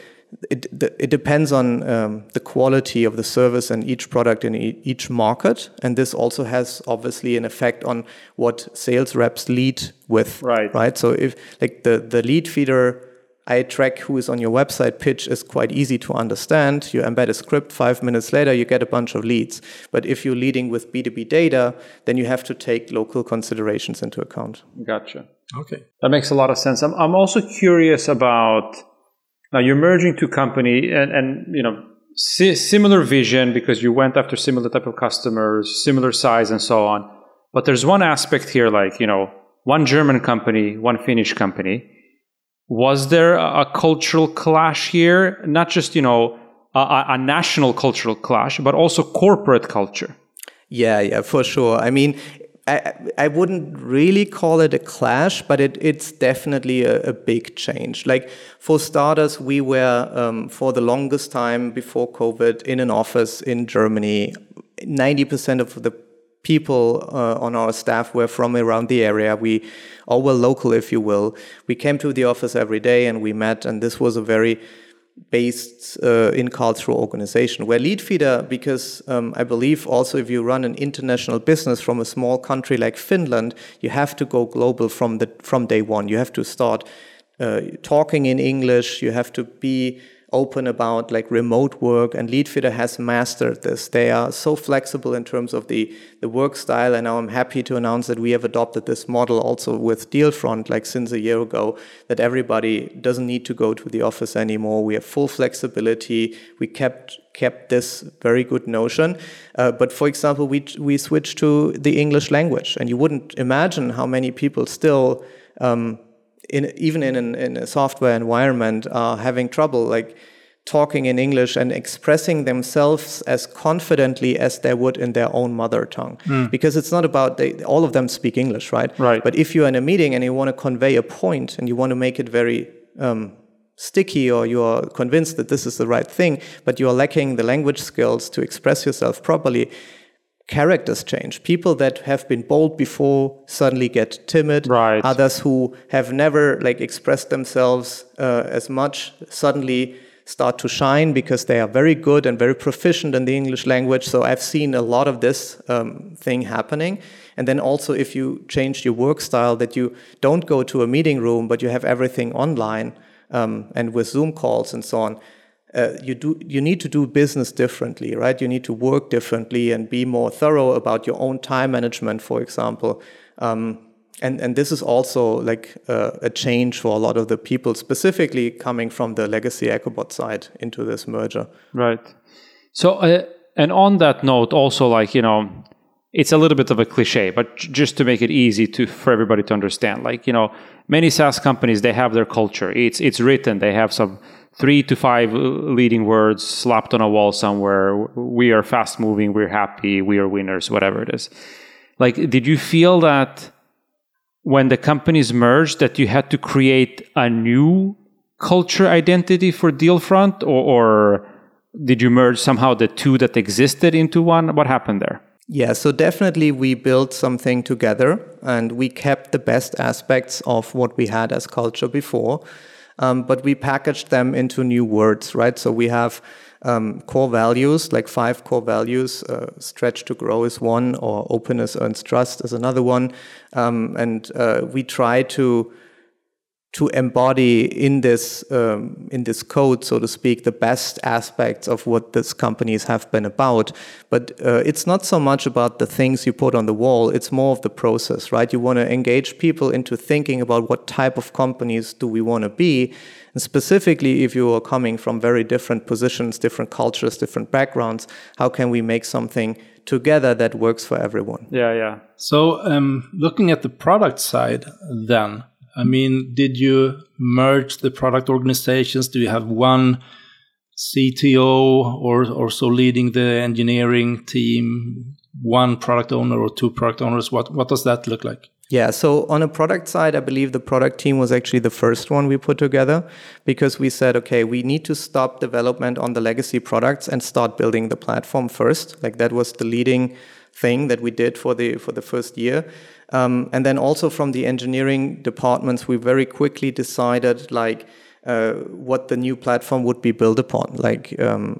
it, it depends on um, the quality of the service and each product in each market. And this also has obviously an effect on what sales reps lead with. Right. Right. So if like the, the Leadfeeder I track who is on your website pitch is quite easy to understand. You embed a script, five minutes later, you get a bunch of leads. But if you're leading with B2B data, then you have to take local considerations into account. Gotcha. Okay. That makes a lot of sense. I'm, I'm also curious about now you're merging two company and, and you know, si- similar vision because you went after similar type of customers, similar size and so on. But there's one aspect here, like, you know, one German company, one Finnish company was there a, cultural clash here? Not just, you know, a, a national cultural clash, but also corporate culture. Yeah, yeah, for sure. I mean, I, I wouldn't really call it a clash, but it, it's definitely a, a big change. Like, for starters, we were, um, for the longest time before COVID, in an office in Germany. 90% of the people uh, on our staff were from around the area. We all were local, if you will. We came to the office every day and we met, and this was a very based uh, in cultural organization. Where Leadfeeder, because um, I believe also if you run an international business from a small country like Finland, you have to go global from the from day one. You have to start uh, talking in English. You have to be open about like remote work and Leadfeeder has mastered this. They are so flexible in terms of the, the work style and now I'm happy to announce that we have adopted this model also with Dealfront like since a year ago that everybody doesn't need to go to the office anymore. We have full flexibility. We kept kept this very good notion. Uh, but for example, we we switched to the English language and you wouldn't imagine how many people still um, in, even in, an, in a software environment are having trouble like talking in English and expressing themselves as confidently as they would in their own mother tongue. Mm. Because it's not about they, all of them speak English, right? Right. But if you're in a meeting and you want to convey a point and you want to make it very um, sticky or you are convinced that this is the right thing, but you are lacking the language skills to express yourself properly, characters change. People that have been bold before suddenly get timid. Right. Others who have never like expressed themselves uh, as much suddenly start to shine because they are very good and very proficient in the English language. So I've seen a lot of this um, thing happening. And then also, if you change your work style, that you don't go to a meeting room, but you have everything online um, and with Zoom calls and so on uh, you do you need to do business differently, right? You need to work differently and be more thorough about your own time management, for example. Um, and and this is also like uh, a change for a lot of the people, specifically coming from the legacy EchoBot side into this merger. Right. So, uh, and on that note, also like you know, it's a little bit of a cliche, but just to make it easy to for everybody to understand, like you know, many SaaS companies they have their culture. It's it's written. They have some three to five leading words slapped on a wall somewhere. We are fast moving. We're happy. We are winners. Whatever it is. Like, did you feel that when the companies merged that you had to create a new culture identity for Dealfront, or, or did you merge somehow the two that existed into one? What happened there? Yeah, so definitely we built something together and we kept the best aspects of what we had as culture before, um, but we packaged them into new words, right? So we have um, core values, like five core values. Uh, stretch to grow is one, or openness earns trust is another one. Um, and uh, we try to to embody in this um, in this code, so to speak, the best aspects of what these companies have been about. But uh, it's not so much about the things you put on the wall; it's more of the process, right? You want to engage people into thinking about what type of companies do we want to be, and specifically, if you are coming from very different positions, different cultures, different backgrounds, how can we make something together that works for everyone? Yeah, yeah. So, um, looking at the product side, then I mean, did you merge the product organizations? Do you have one CTO or or so leading the engineering team, one product owner or two product owners? What what does that look like? Yeah, so on a product side, I believe the product team was actually the first one we put together because we said, okay, we need to stop development on the legacy products and start building the platform first. Like that was the leading thing that we did for the for the first year. Um, and then also from the engineering departments, we very quickly decided like uh, what the new platform would be built upon, like um,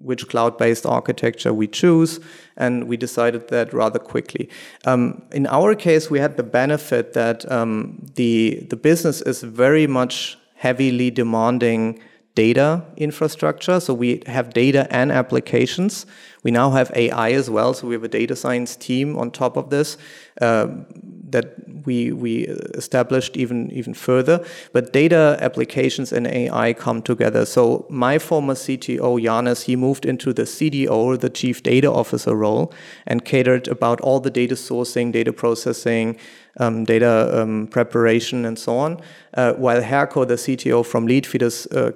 which cloud-based architecture we choose, and we decided that rather quickly. Um, in our case, we had the benefit that um, the the business is very much heavily demanding data infrastructure. So we have data and applications. We now have AI as well. So we have a data science team on top of this that we we established even even further. But data applications and AI come together. So my former CTO Janis he moved into the CDO, the Chief Data Officer role, and catered about all the data sourcing, data processing. Um, data um, preparation and so on, uh, while Herkko, the CTO from Leadfeeders, uh,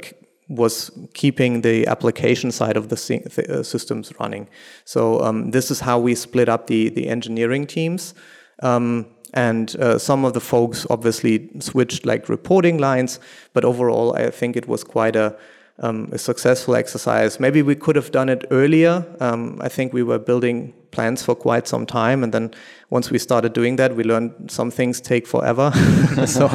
was keeping the application side of the uh, systems running. So um, this is how we split up the the engineering teams. Um, and uh, some of the folks obviously switched like reporting lines, but overall, I think it was quite a, um, a successful exercise. Maybe we could have done it earlier. Um, I think we were building plans for quite some time, and then once we started doing that, we learned some things take forever. (laughs) so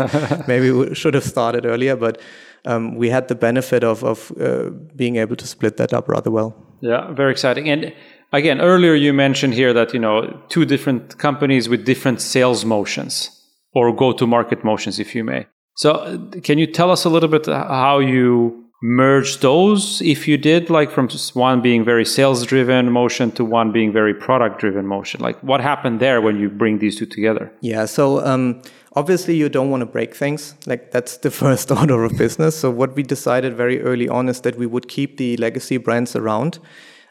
(laughs) maybe we should have started earlier, but um, we had the benefit of, of uh, being able to split that up rather well. Yeah, very exciting. And again, earlier you mentioned here that you know two different companies with different sales motions or go-to-market motions, if you may. So, uh, can you tell us a little bit how you merged those, if you did, like from one being very sales-driven motion to one being very product-driven motion? Like, what happened there when you bring these two together? Yeah. So. Um, Obviously, you don't want to break things. Like that's the (laughs) first order of business. So what we decided very early on is that we would keep the legacy brands around.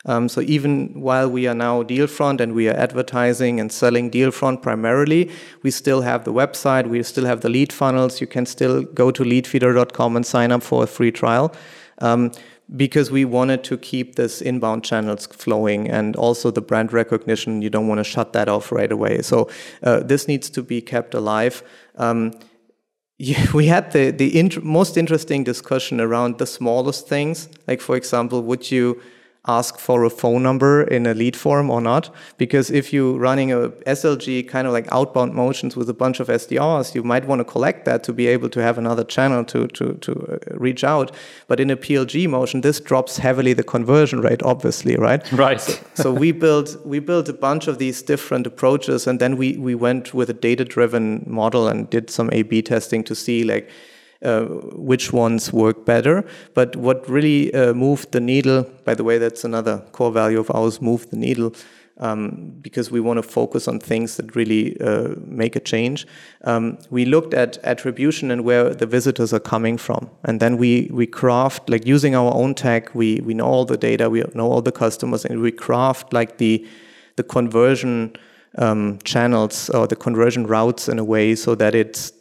Um, so even while we are now Dealfront and we are advertising and selling Dealfront primarily, we still have the website, we still have the lead funnels. You can still go to leadfeeder.com and sign up for a free trial. Um, because we wanted to keep this inbound channels flowing and also the brand recognition you don't want to shut that off right away. So uh, this needs to be kept alive. Um, (laughs) we had the, the int- most interesting discussion around the smallest things. Like for example would you ask for a phone number in a lead form or not. Because if you're running a SLG kind of like outbound motions with a bunch of SDRs, you might want to collect that to be able to have another channel to, to, to uh, reach out. But in a PLG motion, this drops heavily the conversion rate, obviously, right? Right. So, so we built we built a bunch of these different approaches, and then we we went with a data driven model and did some A/B testing to see like uh, which ones work better. But what really uh, moved the needle, by the way, that's another core value of ours, move the needle. Um, because we want to focus on things that really uh, make a change. Um, we looked at attribution and where the visitors are coming from, and then we we craft like using our own tech. We we know all the data, we know all the customers, and we craft like the the conversion um, channels or the conversion routes in a way so that it's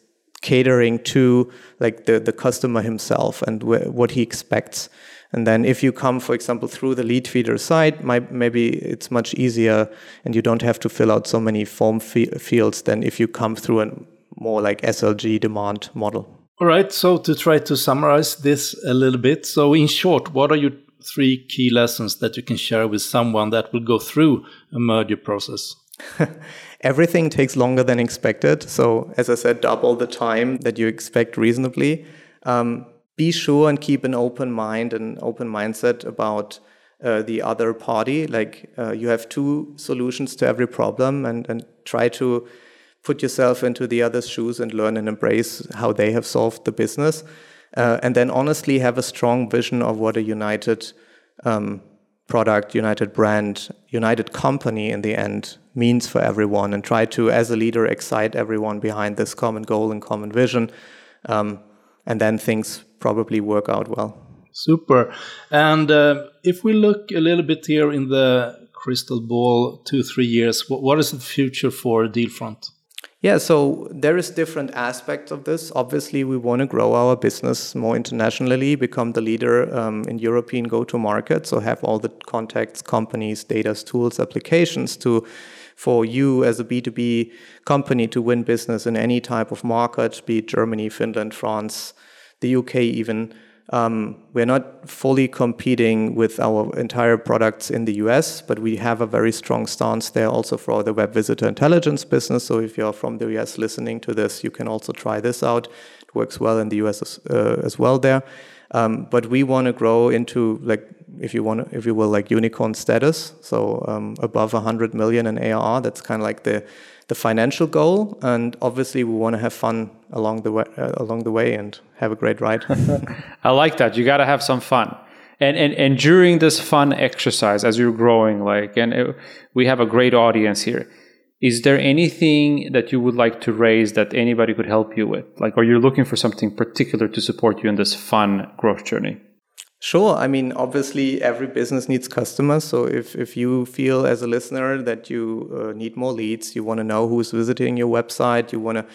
catering to like the, the customer himself and wh- what he expects. And then if you come, for example, through the Leadfeeder site, my, maybe it's much easier and you don't have to fill out so many form fields than if you come through a more like SLG demand model. All right. So to try to summarize this a little bit. So in short, what are your three key lessons that you can share with someone that will go through a merger process? (laughs) Everything takes longer than expected. So, as I said, double the time that you expect reasonably. Um, be sure and keep an open mind and open mindset about uh, the other party. Like uh, you have two solutions to every problem, and, and try to put yourself into the other's shoes and learn and embrace how they have solved the business. Uh, and then honestly have a strong vision of what a united um, product, united brand, united company in the end means for everyone and try to, as a leader, excite everyone behind this common goal and common vision. Um, and then things probably work out well. Super. And uh, if we look a little bit here in the crystal ball, two, three years, what, what is the future for Dealfront? Yeah, so there is different aspects of this. Obviously, we want to grow our business more internationally, become the leader um, in European go-to-market. So have all the contacts, companies, data, tools, applications to for you as a B2B company to win business in any type of market, be it Germany, Finland, France, the UK even. Um, we're not fully competing with our entire products in the US, but we have a very strong stance there also for the web visitor intelligence business. So if you're from the US listening to this, you can also try this out. It works well in the US as, uh, as well there. Um, but we want to grow into like, if you want, if you will, like unicorn status. So um, above 100 million in ARR. That's kind of like the the financial goal, and obviously we want to have fun along the way, uh, along the way, and have a great ride. (laughs) (laughs) I like that. You got to have some fun. And, and and during this fun exercise, as you're growing, like, and it, we have a great audience here is there anything that you would like to raise that anybody could help you with? Like, are you looking for something particular to support you in this fun growth journey? Sure. I mean, obviously, every business needs customers. So if, if you feel as a listener that you uh, need more leads, you want to know who's visiting your website, you want to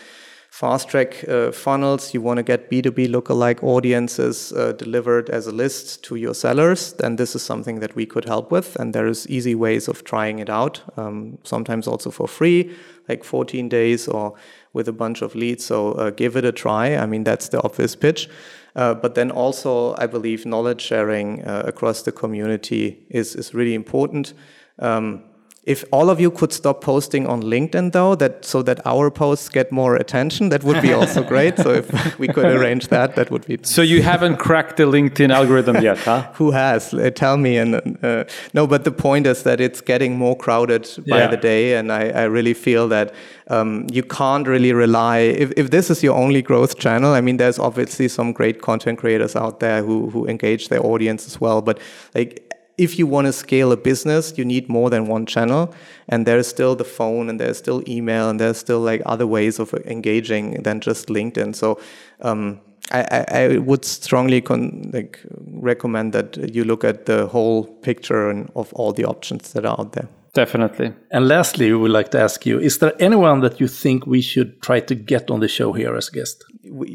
fast track uh, funnels, you want to get B2B lookalike audiences uh, delivered as a list to your sellers, then this is something that we could help with. And there is easy ways of trying it out, um, sometimes also for free, like 14 days or with a bunch of leads. So uh, give it a try. I mean, that's the obvious pitch. Uh, but then also, I believe knowledge sharing uh, across the community is, is really important. Um, if all of you could stop posting on LinkedIn though, that so that our posts get more attention, that would be also (laughs) great. So if we could arrange that, that would be. (laughs) So you haven't cracked the LinkedIn algorithm yet, huh? (laughs) Who has? Uh, tell me. And uh, no, but the point is that it's getting more crowded by yeah. the day, and I, I really feel that um, you can't really rely. If, if this is your only growth channel, I mean, there's obviously some great content creators out there who who engage their audience as well, but like if you want to scale a business, you need more than one channel. And there's still the phone and there's still email and there's still like other ways of engaging than just LinkedIn. So um, I, I, would strongly con- like recommend that you look at the whole picture and of all the options that are out there. Definitely. And lastly, we would like to ask you: Is there anyone that you think we should try to get on the show here as a guest?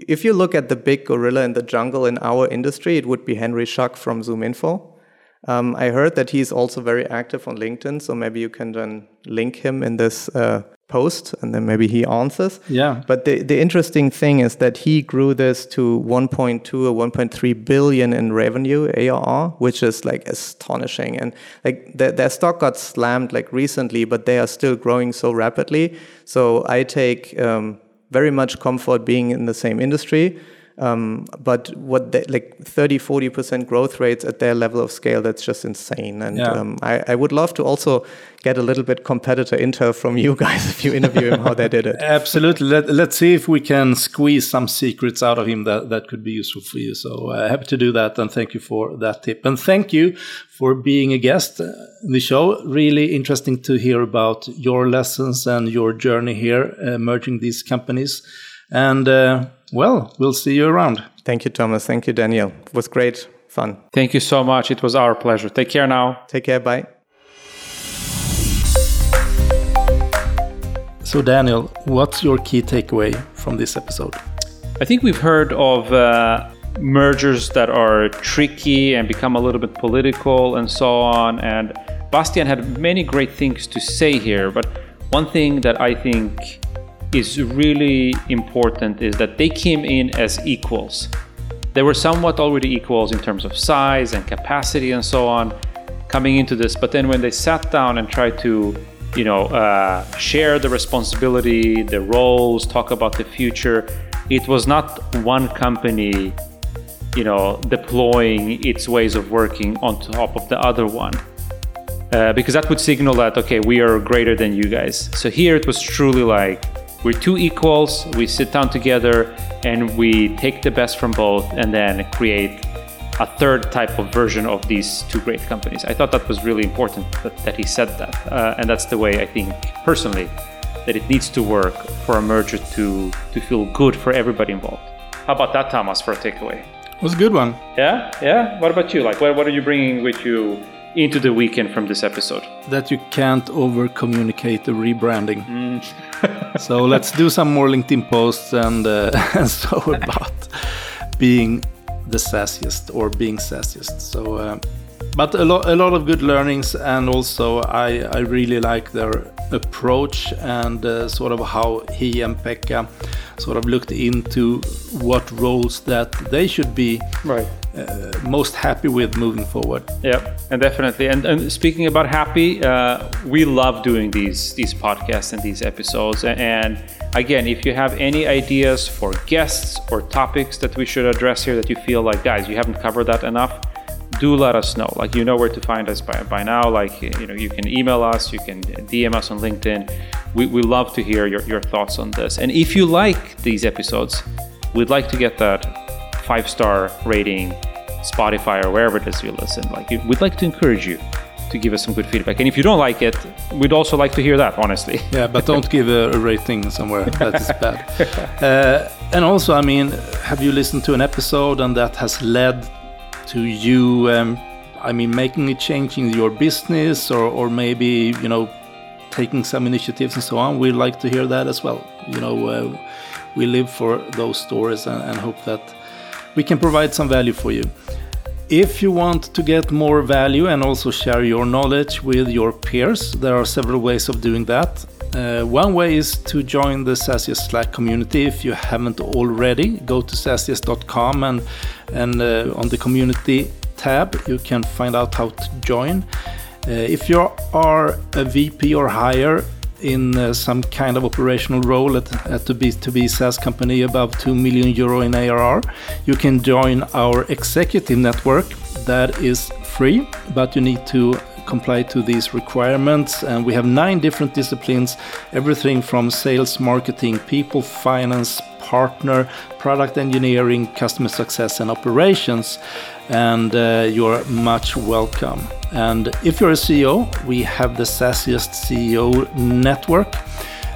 If you look at the big gorilla in the jungle in our industry, it would be Henry Schuck from ZoomInfo. Um, I heard that he's also very active on LinkedIn, so maybe you can then link him in this uh, post and then maybe he answers. Yeah. But the, the interesting thing is that he grew this to 1.2 or 1.3 billion in revenue ARR, which is like astonishing. And like their, their stock got slammed like recently, but they are still growing so rapidly. So I take um, very much comfort being in the same industry. Um, but what they, like 30, 40% growth rates at their level of scale, that's just insane. And yeah. um, I, I, would love to also get a little bit competitor intel from you guys (laughs) if you interview him how they did it. Absolutely. Let, let's see if we can squeeze some secrets out of him that, that could be useful for you. So uh, happy to do that. And thank you for that tip. And thank you for being a guest in the show. Really interesting to hear about your lessons and your journey here, uh, merging these companies. And uh, well, we'll see you around. Thank you, Thomas. Thank you, Daniel. It was great fun. Thank you so much. It was our pleasure. Take care now. Take care. Bye. So, Daniel, what's your key takeaway from this episode? I think we've heard of uh, mergers that are tricky and become a little bit political and so on. And Bastian had many great things to say here, but one thing that I think is really important is that they came in as equals. They were somewhat already equals in terms of size and capacity and so on coming into this, but then when they sat down and tried to you know, uh, share the responsibility, the roles, talk about the future. It was not one company, you know, deploying its ways of working on top of the other one. Uh, because that would signal that okay we are greater than you guys so here it was truly like we're two equals we sit down together and we take the best from both and then create a third type of version of these two great companies. I thought that was really important that, that he said that uh, and that's the way i think personally that it needs to work for a merger to to feel good for everybody involved. How about that thomas for a takeaway? It was a good one. Yeah? Yeah? What about you? Like what, what are you bringing with you into the weekend from this episode? That you can't over communicate the rebranding. Mm. (laughs) so let's do some more LinkedIn posts and, uh, (laughs) and so about being the sassiest or being sassiest. So, uh, but a lot, a lot of good learnings, and also I, I really like their approach and uh, sort of how he and Pekka sort of looked into what roles that they should be right uh, most happy with moving forward. Yeah, and definitely. And, and speaking about happy, uh, we love doing these these podcasts and these episodes. And again, if you have any ideas for guests or topics that we should address here that you feel like, guys, you haven't covered that enough, do let us know. Like you know where to find us by, by now. Like you know, you can email us, you can DM us on LinkedIn. We, we love to hear your, your thoughts on this. And if you like these episodes, we'd like to get that five star rating, Spotify or wherever it is you listen. Like we'd like to encourage you to give us some good feedback. And if you don't like it, we'd also like to hear that, honestly. (laughs) Yeah, but don't give a, rating somewhere. That is bad. (laughs) Uh, and also, I mean, have you listened to an episode and that has led to you? Um, I mean, making a change in your business, or, or maybe you know, taking some initiatives and so on. We'd like to hear that as well. You know, uh, we live for those stories and, and hope that we can provide some value for you. If you want to get more value and also share your knowledge with your peers, there are several ways of doing that. Uh, one way is to join the SaaSiest Slack community. If you haven't already, go to saasiest.com and, and uh, on the community tab, you can find out how to join. Uh, if you are a VP or higher, in uh, some kind of operational role at, at a B2B SaaS company above 2 million euro in ARR, you can join our executive network. That is free, but you need to comply to these requirements. And we have nine different disciplines everything from sales, marketing, people, finance, partner, product engineering, customer success, and operations. And uh, you're much welcome. And if you're a CEO, we have the SaaSiest CEO Network.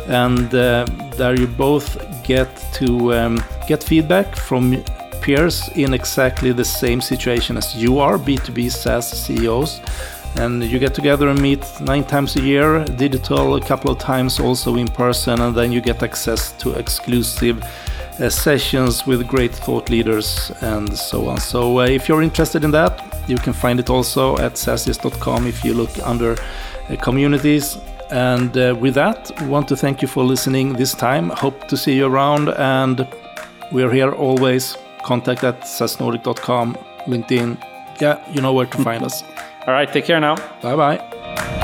And uh, there you both get to um, get feedback from peers in exactly the same situation as you are, B2B SaaS CEOs. And you get together and meet nine times a year, digital a couple of times also in person, and then you get access to exclusive uh, sessions with great thought leaders and so on. So uh, if you're interested in that, you can find it also at saasiest.com if you look under uh, communities. And uh, with that, want to thank you for listening this time. Hope to see you around, and we're here always. Contact at saasnordic.com, LinkedIn. Yeah, you know where to find us. All right, take care now. Bye bye.